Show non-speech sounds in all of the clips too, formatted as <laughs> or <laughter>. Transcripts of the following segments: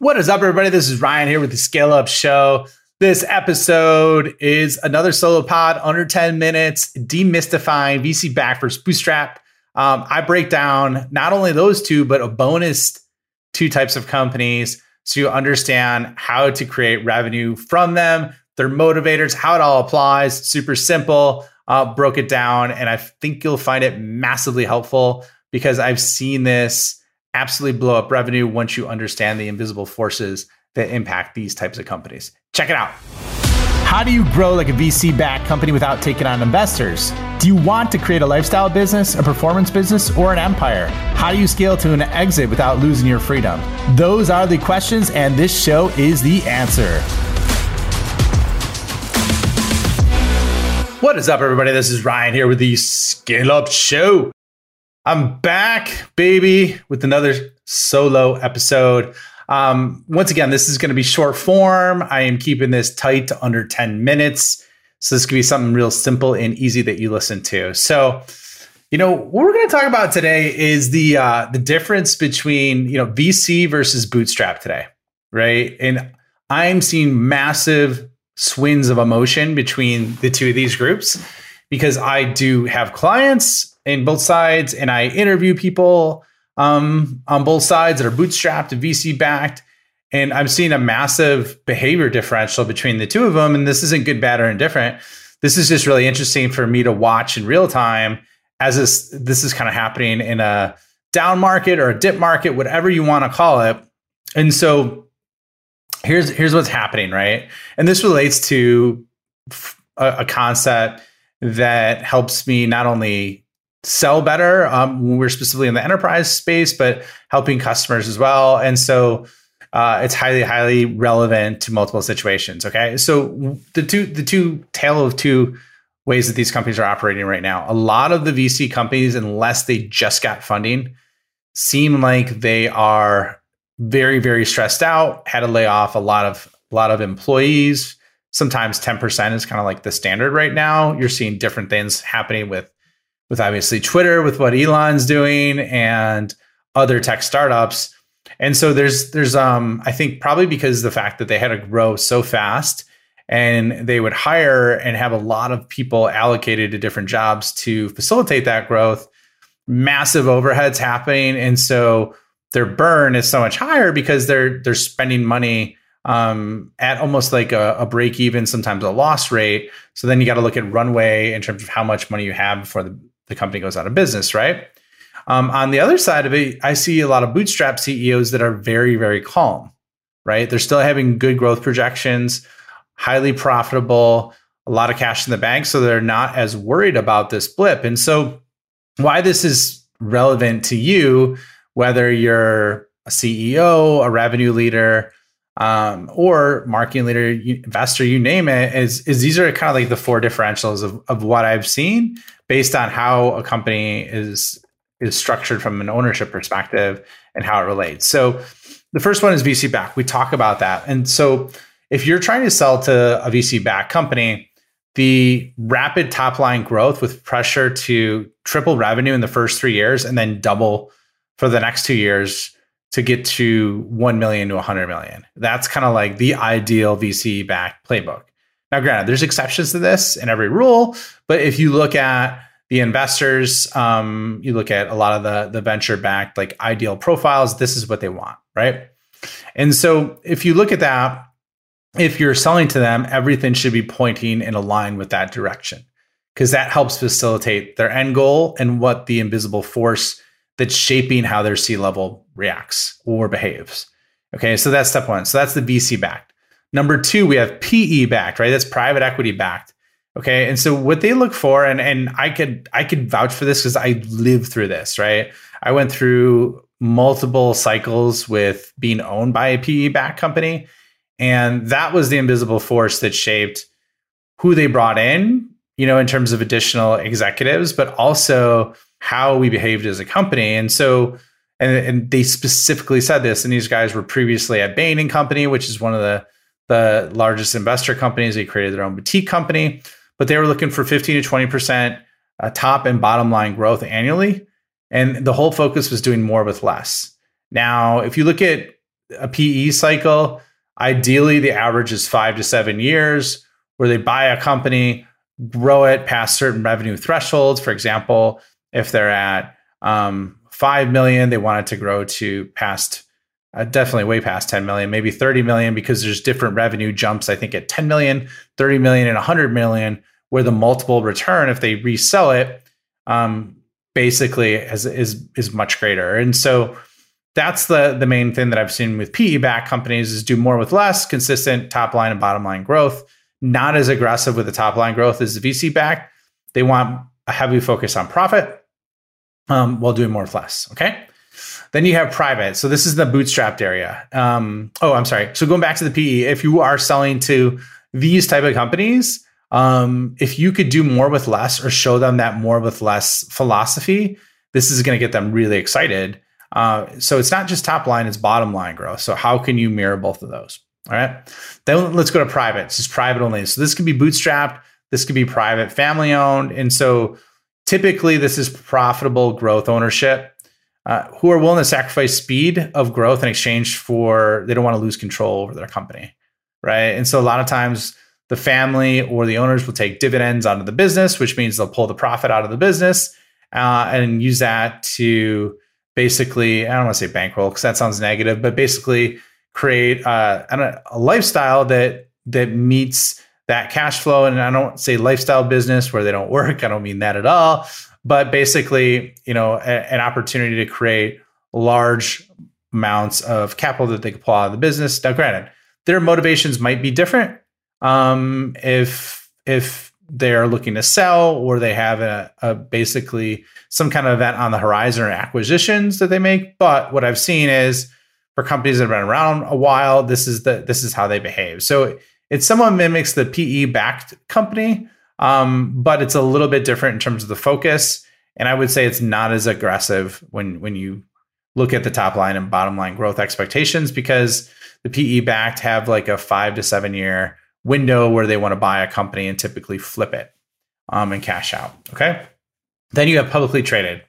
What is up, everybody? This is Ryan here with the Scale Up Show. This episode is another solo pod under 10 minutes, demystifying VC back versus bootstrap. Um, I break down not only those two, but a bonus two types of companies so you understand how to create revenue from them, their motivators, how it all applies. Super simple. Uh, broke it down, and I think you'll find it massively helpful because I've seen this absolutely blow up revenue once you understand the invisible forces that impact these types of companies. Check it out. How do you grow like a VC backed company without taking on investors? Do you want to create a lifestyle business, a performance business, or an empire? How do you scale to an exit without losing your freedom? Those are the questions, and this show is the answer. What is up, everybody? This is Ryan here with the Scale Up Show. I'm back, baby, with another solo episode. Um, once again, this is going to be short form. I am keeping this tight to under 10 minutes. So this could be something real simple and easy that you listen to. So, you know, what we're going to talk about today is the uh, the difference between you know VC versus Bootstrap today, right? And I'm seeing massive swings of emotion between the two of these groups because I do have clients in both sides, and I interview people um, on both sides that are bootstrapped VC backed. And I'm seeing a massive behavior differential between the two of them. And this isn't good, bad, or indifferent. This is just really interesting for me to watch in real time as this this is kind of happening in a down market or a dip market, whatever you want to call it. And so here's here's what's happening, right? And this relates to a, a concept that helps me not only sell better. Um, we're specifically in the enterprise space, but helping customers as well. And so uh, it's highly, highly relevant to multiple situations. Okay, so the two, the two tale of two ways that these companies are operating right now. A lot of the VC companies, unless they just got funding, seem like they are very, very stressed out. Had to lay off a lot of a lot of employees. Sometimes 10% is kind of like the standard right now. You're seeing different things happening with with obviously Twitter, with what Elon's doing, and other tech startups. And so there's there's um I think probably because the fact that they had to grow so fast and they would hire and have a lot of people allocated to different jobs to facilitate that growth, massive overheads happening, and so their burn is so much higher because they're they're spending money um, at almost like a, a, break even, sometimes a loss rate. So then you got to look at runway in terms of how much money you have before the the company goes out of business, right? Um, on the other side of it, I see a lot of bootstrap CEOs that are very, very calm, right? They're still having good growth projections, highly profitable, a lot of cash in the bank. So they're not as worried about this blip. And so, why this is relevant to you, whether you're a CEO, a revenue leader, um, or marketing leader, investor, you name it, is, is these are kind of like the four differentials of, of what I've seen based on how a company is is structured from an ownership perspective and how it relates. So the first one is VC back. We talk about that. And so if you're trying to sell to a VC back company, the rapid top line growth with pressure to triple revenue in the first three years and then double for the next two years to get to 1 million to 100 million. That's kind of like the ideal VC backed playbook. Now, granted, there's exceptions to this in every rule, but if you look at the investors, um, you look at a lot of the the venture backed like ideal profiles. This is what they want, right? And so, if you look at that, if you're selling to them, everything should be pointing in a line with that direction because that helps facilitate their end goal and what the invisible force that's shaping how their C level reacts or behaves. Okay, so that's step one. So that's the VC backed. Number two, we have PE backed, right? That's private equity backed. Okay. And so what they look for, and and I could I could vouch for this because I lived through this, right? I went through multiple cycles with being owned by a PE backed company. And that was the invisible force that shaped who they brought in, you know, in terms of additional executives, but also how we behaved as a company. And so, and, and they specifically said this, and these guys were previously at Bain and Company, which is one of the the largest investor companies. They created their own boutique company, but they were looking for 15 to 20% uh, top and bottom line growth annually. And the whole focus was doing more with less. Now, if you look at a PE cycle, ideally the average is five to seven years where they buy a company, grow it past certain revenue thresholds. For example, if they're at um, 5 million, they want it to grow to past uh, definitely way past 10 million, maybe 30 million because there's different revenue jumps. I think at 10 million, 30 million, and 100 million, where the multiple return, if they resell it, um, basically is, is, is much greater. And so that's the, the main thing that I've seen with PE back companies is do more with less, consistent top line and bottom line growth, not as aggressive with the top line growth as the VC back. They want a heavy focus on profit um, while doing more with less. Okay. Then you have private. So this is the bootstrapped area. Um, oh, I'm sorry. So going back to the PE, if you are selling to these type of companies, um, if you could do more with less or show them that more with less philosophy, this is going to get them really excited. Uh, so it's not just top line; it's bottom line growth. So how can you mirror both of those? All right. Then let's go to private. It's just private only. So this could be bootstrapped. This could be private, family owned, and so typically this is profitable growth ownership uh, who are willing to sacrifice speed of growth in exchange for they don't want to lose control over their company right? And so a lot of times the family or the owners will take dividends out of the business which means they'll pull the profit out of the business uh, and use that to basically i don't want to say bankroll because that sounds negative but basically create uh, a lifestyle that that meets that cash flow and i don't say lifestyle business where they don't work <laughs> i don't mean that at all but basically, you know, a, an opportunity to create large amounts of capital that they could pull out of the business. Now, granted, their motivations might be different. Um, if if they're looking to sell or they have a, a, basically some kind of event on the horizon or acquisitions that they make. But what I've seen is for companies that have been around a while, this is the this is how they behave. So it somewhat mimics the PE backed company, um, but it's a little bit different in terms of the focus. And I would say it's not as aggressive when when you look at the top line and bottom line growth expectations because the PE backed have like a five to seven year window where they want to buy a company and typically flip it um, and cash out. Okay. Then you have publicly traded,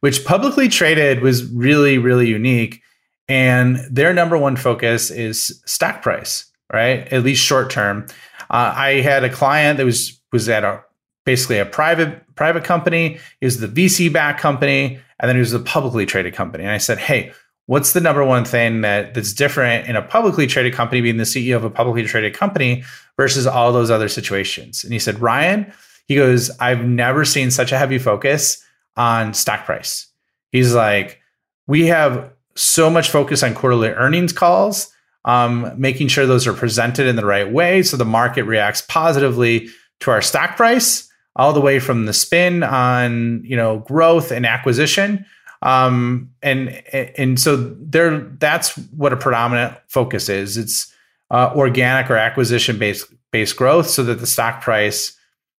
which publicly traded was really, really unique. And their number one focus is stock price, right? At least short term. Uh, I had a client that was was at a basically a private private company. He was the VC backed company, and then he was a publicly traded company. And I said, hey, what's the number one thing that that's different in a publicly traded company being the CEO of a publicly traded company versus all those other situations? And he said, Ryan, he goes, I've never seen such a heavy focus on stock price. He's like, we have so much focus on quarterly earnings calls, um, making sure those are presented in the right way so the market reacts positively to our stock price, all the way from the spin on you know growth and acquisition. Um, and and so there, that's what a predominant focus is. It's uh, organic or acquisition based based growth, so that the stock price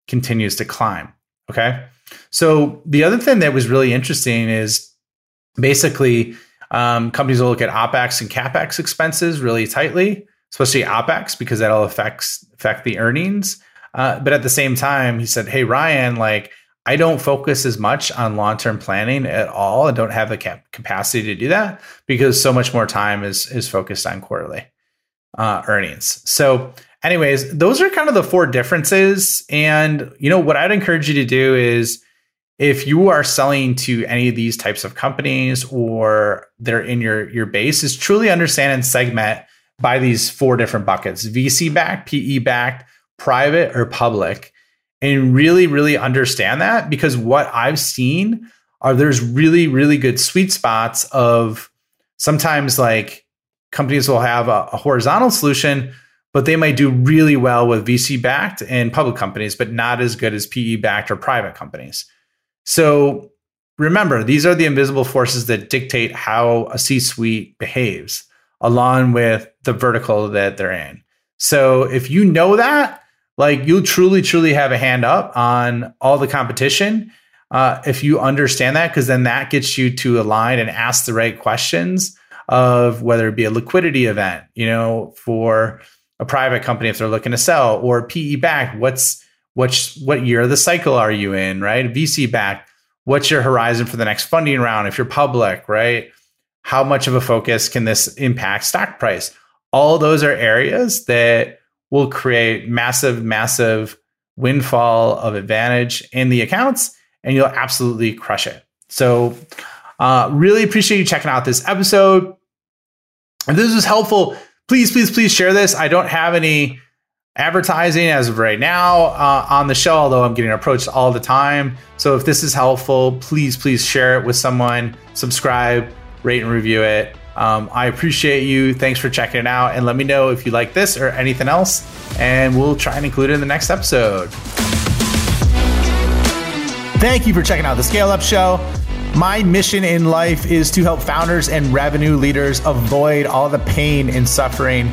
continues to climb. Okay. So the other thing that was really interesting is basically um, companies will look at opex and capex expenses really tightly, especially opex because that'll affects affect the earnings. Uh, but at the same time, he said, "Hey Ryan, like I don't focus as much on long term planning at all. I don't have the cap- capacity to do that because so much more time is is focused on quarterly uh, earnings." So, anyways, those are kind of the four differences. And you know what I'd encourage you to do is if you are selling to any of these types of companies or they're in your your base, is truly understand and segment by these four different buckets: VC backed, PE backed private or public and really really understand that because what i've seen are there's really really good sweet spots of sometimes like companies will have a, a horizontal solution but they might do really well with vc backed and public companies but not as good as pe backed or private companies so remember these are the invisible forces that dictate how a c suite behaves along with the vertical that they're in so if you know that like you'll truly, truly have a hand up on all the competition uh, if you understand that, because then that gets you to align and ask the right questions of whether it be a liquidity event, you know, for a private company if they're looking to sell, or PE back. What's what's what year of the cycle are you in, right? VC back. What's your horizon for the next funding round if you're public, right? how much of a focus can this impact stock price? All those are areas that will create massive, massive windfall of advantage in the accounts, and you'll absolutely crush it. So, uh, really appreciate you checking out this episode. If this was helpful, please, please, please share this. I don't have any advertising as of right now uh, on the show, although I'm getting approached all the time. So if this is helpful, please, please share it with someone, subscribe, rate and review it. Um, I appreciate you. Thanks for checking it out. And let me know if you like this or anything else, and we'll try and include it in the next episode. Thank you for checking out the Scale Up Show. My mission in life is to help founders and revenue leaders avoid all the pain and suffering